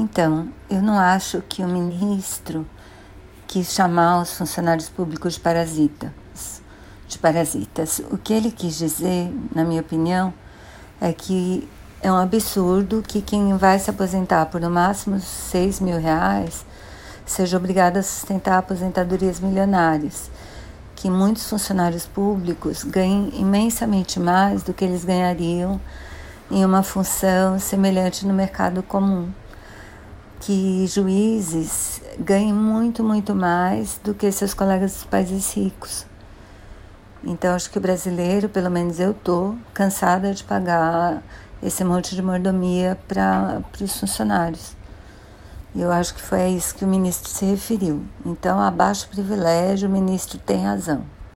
Então, eu não acho que o ministro quis chamar os funcionários públicos de parasitas. De parasitas. O que ele quis dizer, na minha opinião, é que é um absurdo que quem vai se aposentar por no máximo 6 mil reais seja obrigado a sustentar aposentadorias milionárias, que muitos funcionários públicos ganhem imensamente mais do que eles ganhariam em uma função semelhante no mercado comum, que juízes ganhem muito, muito mais do que seus colegas dos países ricos. Então, acho que o brasileiro, pelo menos eu tô cansada de pagar esse monte de mordomia para os funcionários. Eu acho que foi a isso que o ministro se referiu. Então, abaixo o privilégio, o ministro tem razão.